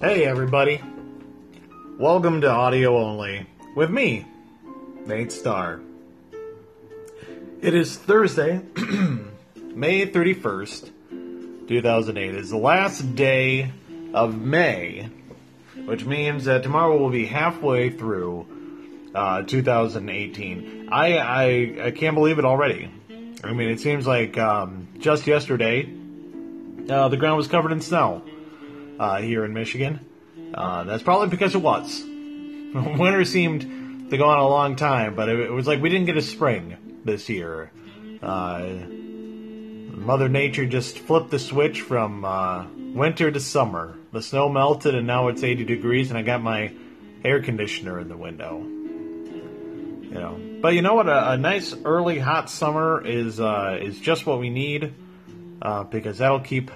Hey, everybody. Welcome to Audio Only with me, Nate Starr. It is Thursday, May 31st, 2008. It's the last day of May, which means that tomorrow will be halfway through uh, 2018. I, I, I can't believe it already. I mean, it seems like um, just yesterday uh, the ground was covered in snow uh, here in Michigan. Uh, that's probably because it was. Winter seemed to go on a long time, but it, it was like we didn't get a spring this year. Uh, Mother Nature just flipped the switch from uh, winter to summer. The snow melted, and now it's 80 degrees, and I got my air conditioner in the window. You know, but you know what? A, a nice early hot summer is uh, is just what we need because that'll keep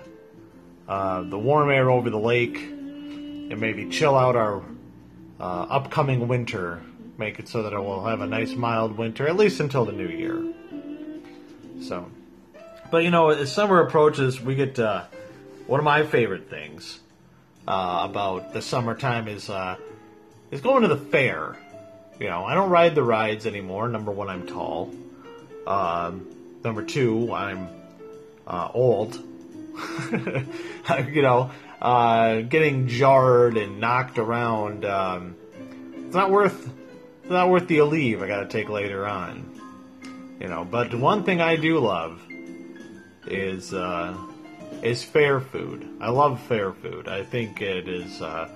uh, the warm air over the lake and maybe chill out our uh, upcoming winter. Make it so that it will have a nice mild winter, at least until the new year. So, but you know, as summer approaches, we get uh, one of my favorite things uh, about the summertime is uh, is going to the fair. You know, I don't ride the rides anymore. Number one, I'm tall. Um, number two, I'm old. you know, uh, getting jarred and knocked around. Um, it's not worth. It's not worth the leave I got to take later on. You know, but one thing I do love is uh, is fair food. I love fair food. I think it is. Uh,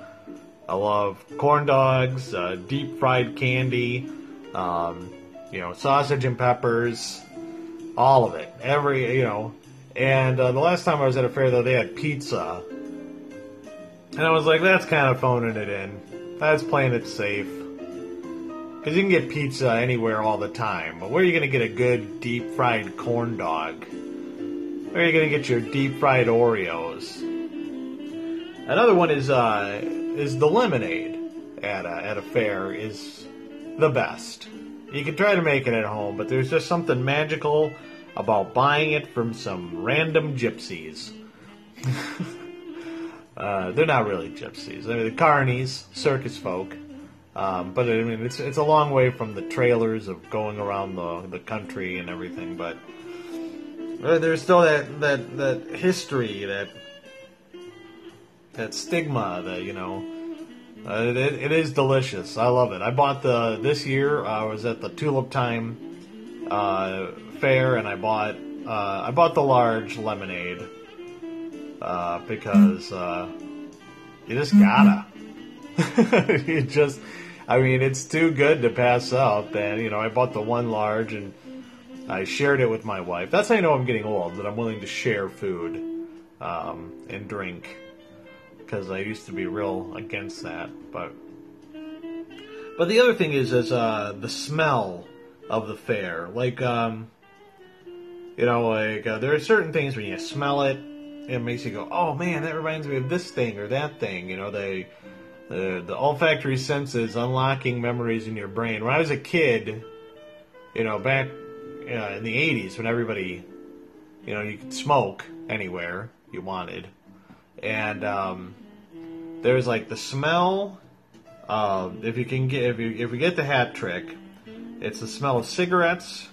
I love corn dogs, uh, deep fried candy, um, you know, sausage and peppers, all of it. Every you know, and uh, the last time I was at a fair, though, they had pizza. And I was like, that's kind of phoning it in. That's playing it safe. Because you can get pizza anywhere all the time. But where are you going to get a good deep fried corn dog? Where are you going to get your deep fried Oreos? Another one is uh, is the lemonade at a, at a fair is the best. You can try to make it at home, but there's just something magical about buying it from some random gypsies. uh, they're not really gypsies. They're the carnies, circus folk. Um, but I mean, it's it's a long way from the trailers of going around the the country and everything. But uh, there's still that that that history, that that stigma, that you know. Uh, it, it is delicious. I love it. I bought the this year. I was at the Tulip Time uh, fair, and I bought uh, I bought the large lemonade uh, because uh, you just gotta. you just, I mean, it's too good to pass up. And you know, I bought the one large, and I shared it with my wife. That's how I know I'm getting old. That I'm willing to share food um, and drink because I used to be real against that, but. But the other thing is, is uh, the smell of the fair. Like, um, you know, like uh, there are certain things when you smell it, it makes you go, "Oh man, that reminds me of this thing or that thing." You know, they the the olfactory senses unlocking memories in your brain. When I was a kid, you know, back uh, in the '80s, when everybody, you know, you could smoke anywhere you wanted, and um, there's like the smell. Uh, if you can get if you if we get the hat trick, it's the smell of cigarettes,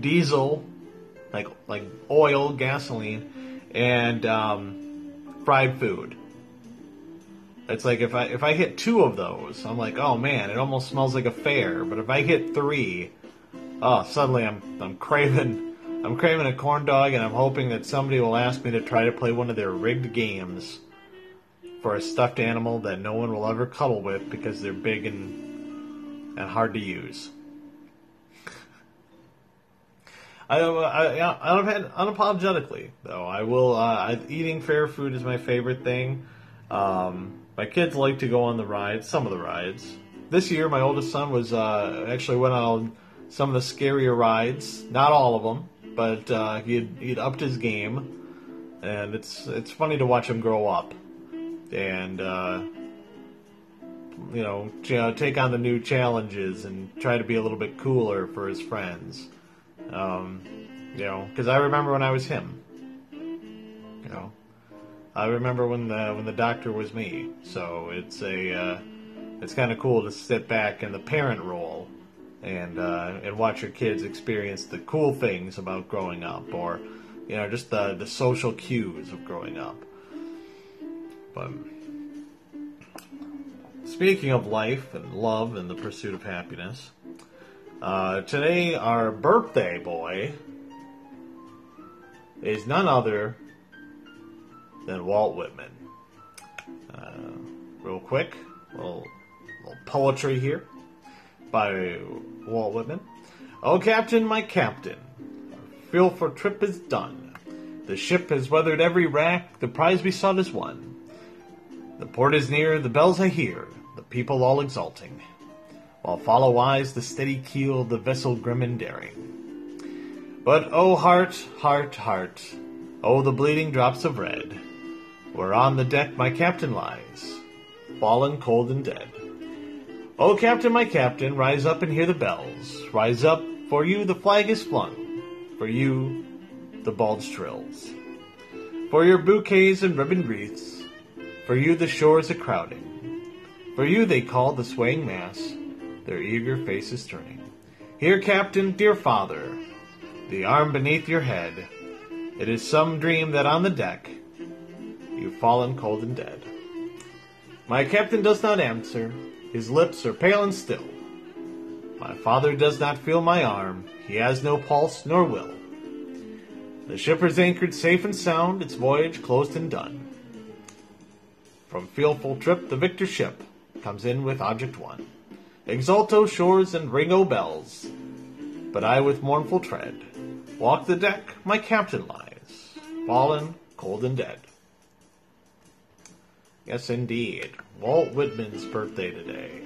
diesel, like like oil, gasoline, and um, fried food. It's like if I if I hit two of those, I'm like, oh man, it almost smells like a fair. But if I hit three, oh, suddenly I'm I'm craving I'm craving a corn dog, and I'm hoping that somebody will ask me to try to play one of their rigged games for a stuffed animal that no one will ever cuddle with because they're big and and hard to use. I, I, I've had unapologetically though. I will. Uh, I, eating fair food is my favorite thing. Um, my kids like to go on the rides, some of the rides. This year, my oldest son was uh, actually went on some of the scarier rides. Not all of them, but uh, he he'd upped his game, and it's it's funny to watch him grow up, and uh, you know, take on the new challenges and try to be a little bit cooler for his friends. Um, you know, because I remember when I was him. You know, I remember when the when the doctor was me. So it's a uh, it's kind of cool to sit back in the parent role and uh, and watch your kids experience the cool things about growing up, or you know just the the social cues of growing up. But speaking of life and love and the pursuit of happiness, uh, today our birthday boy is none other than Walt Whitman. Uh, real quick, little, little poetry here by Walt Whitman. Oh, Captain, my Captain, our fearful trip is done. The ship has weathered every rack, the prize we sought is won. The port is near, the bells I hear, the people all exulting, while follow wise the steady keel, the vessel grim and daring. But oh, heart, heart, heart, oh, the bleeding drops of red, where on the deck my captain lies, fallen cold and dead. Oh, captain, my captain, rise up and hear the bells. Rise up, for you the flag is flung, for you the bulge trills. For your bouquets and ribbon wreaths, for you the shores are crowding. For you they call the swaying mass, their eager faces turning. Here, captain, dear father, the arm beneath your head. It is some dream that on the deck you've fallen cold and dead. My captain does not answer. His lips are pale and still. My father does not feel my arm. He has no pulse nor will. The ship is anchored safe and sound, its voyage closed and done. From fearful trip, the victor ship comes in with object won. Exulto shores and ring o' bells. But I with mournful tread walk the deck, my captain lies, fallen, cold and dead. Yes, indeed. Walt Whitman's birthday today.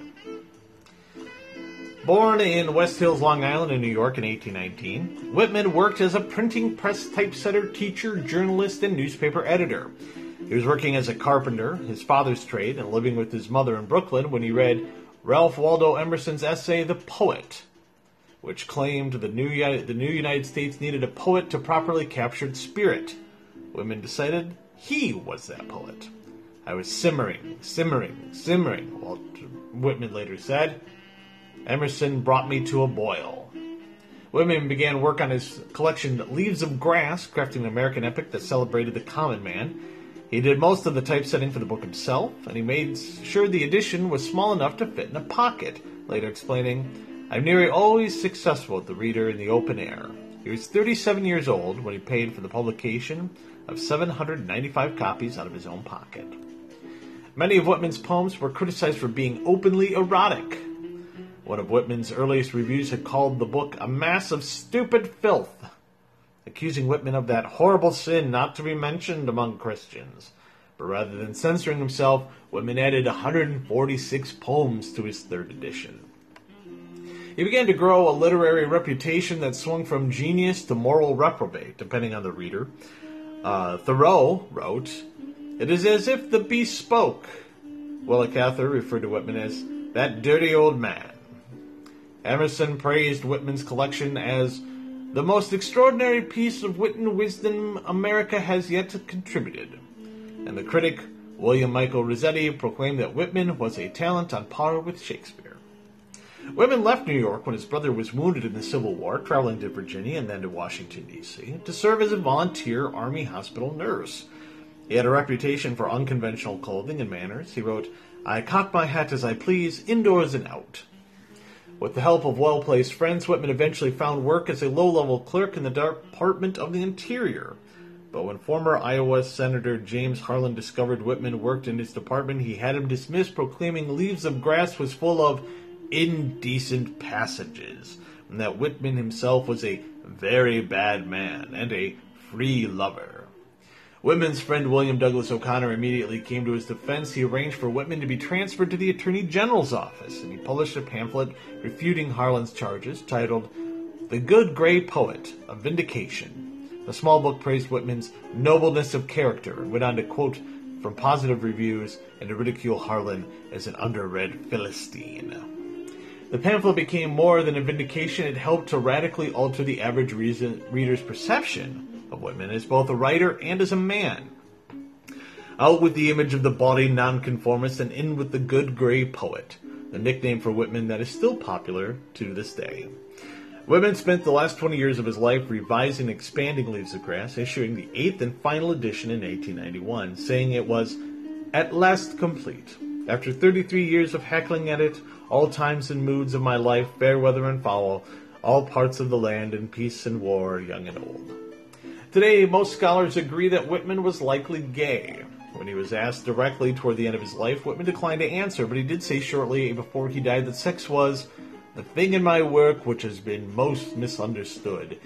Born in West Hills, Long Island, in New York in 1819, Whitman worked as a printing press typesetter, teacher, journalist, and newspaper editor. He was working as a carpenter, his father's trade, and living with his mother in Brooklyn when he read Ralph Waldo Emerson's essay, The Poet, which claimed the new, the new United States needed a poet to properly capture its spirit. Whitman decided he was that poet. I was simmering, simmering, simmering, Walt Whitman later said. Emerson brought me to a boil. Whitman began work on his collection Leaves of Grass, crafting an American epic that celebrated the common man. He did most of the typesetting for the book himself, and he made sure the edition was small enough to fit in a pocket, later explaining, I'm nearly always successful with the reader in the open air. He was 37 years old when he paid for the publication of 795 copies out of his own pocket. Many of Whitman's poems were criticized for being openly erotic. One of Whitman's earliest reviews had called the book a mass of stupid filth, accusing Whitman of that horrible sin not to be mentioned among Christians. But rather than censoring himself, Whitman added 146 poems to his third edition. He began to grow a literary reputation that swung from genius to moral reprobate, depending on the reader. Uh, Thoreau wrote, it is as if the beast spoke. Willa Cather referred to Whitman as that dirty old man. Emerson praised Whitman's collection as the most extraordinary piece of wit and wisdom America has yet contributed. And the critic, William Michael Rossetti, proclaimed that Whitman was a talent on par with Shakespeare. Whitman left New York when his brother was wounded in the Civil War, traveling to Virginia and then to Washington, D.C., to serve as a volunteer Army hospital nurse. He had a reputation for unconventional clothing and manners. He wrote, I cock my hat as I please, indoors and out. With the help of well placed friends, Whitman eventually found work as a low level clerk in the Department of the Interior. But when former Iowa Senator James Harlan discovered Whitman worked in his department, he had him dismissed, proclaiming Leaves of Grass was full of indecent passages, and that Whitman himself was a very bad man and a free lover. Whitman's friend William Douglas O'Connor immediately came to his defense. He arranged for Whitman to be transferred to the Attorney General's office, and he published a pamphlet refuting Harlan's charges titled The Good Gray Poet, A Vindication. The small book praised Whitman's nobleness of character and went on to quote from positive reviews and to ridicule Harlan as an underread Philistine. The pamphlet became more than a vindication, it helped to radically alter the average reason, reader's perception of Whitman as both a writer and as a man. Out with the image of the body nonconformist and in with the good gray poet, the nickname for Whitman that is still popular to this day. Whitman spent the last 20 years of his life revising and expanding Leaves of Grass, issuing the eighth and final edition in 1891, saying it was at last complete. After 33 years of heckling at it, all times and moods of my life, fair weather and foul, all parts of the land in peace and war, young and old. Today, most scholars agree that Whitman was likely gay. When he was asked directly toward the end of his life, Whitman declined to answer, but he did say shortly before he died that sex was the thing in my work which has been most misunderstood,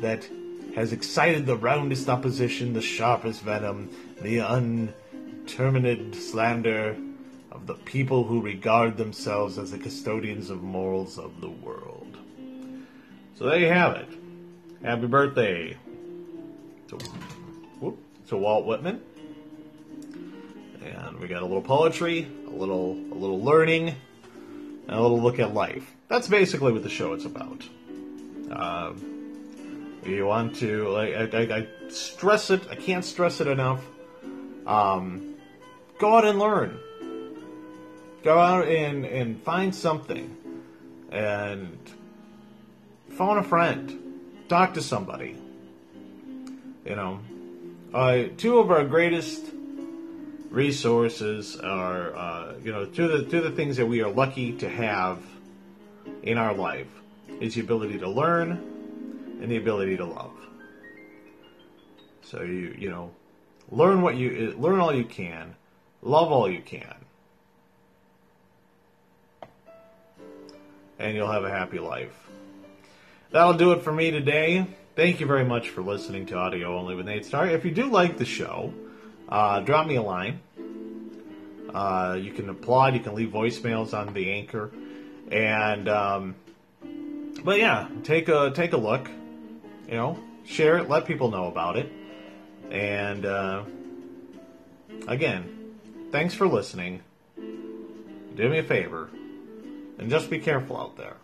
that has excited the roundest opposition, the sharpest venom, the unterminated slander of the people who regard themselves as the custodians of morals of the world. So there you have it. Happy birthday to, whoop, to Walt Whitman. And we got a little poetry, a little a little learning, and a little look at life. That's basically what the show is about. Uh, you want to, like, I, I, I, stress it. I can't stress it enough. Um, go out and learn. Go out and and find something, and phone a friend, talk to somebody. You know, uh, two of our greatest resources are, uh, you know, two of the two of the things that we are lucky to have in our life is the ability to learn and the ability to love. So you you know, learn what you learn all you can, love all you can, and you'll have a happy life. That'll do it for me today. Thank you very much for listening to Audio Only with Nate Starr. If you do like the show, uh, drop me a line. Uh, you can applaud. You can leave voicemails on the anchor, and um, but yeah, take a take a look. You know, share it. Let people know about it. And uh, again, thanks for listening. Do me a favor, and just be careful out there.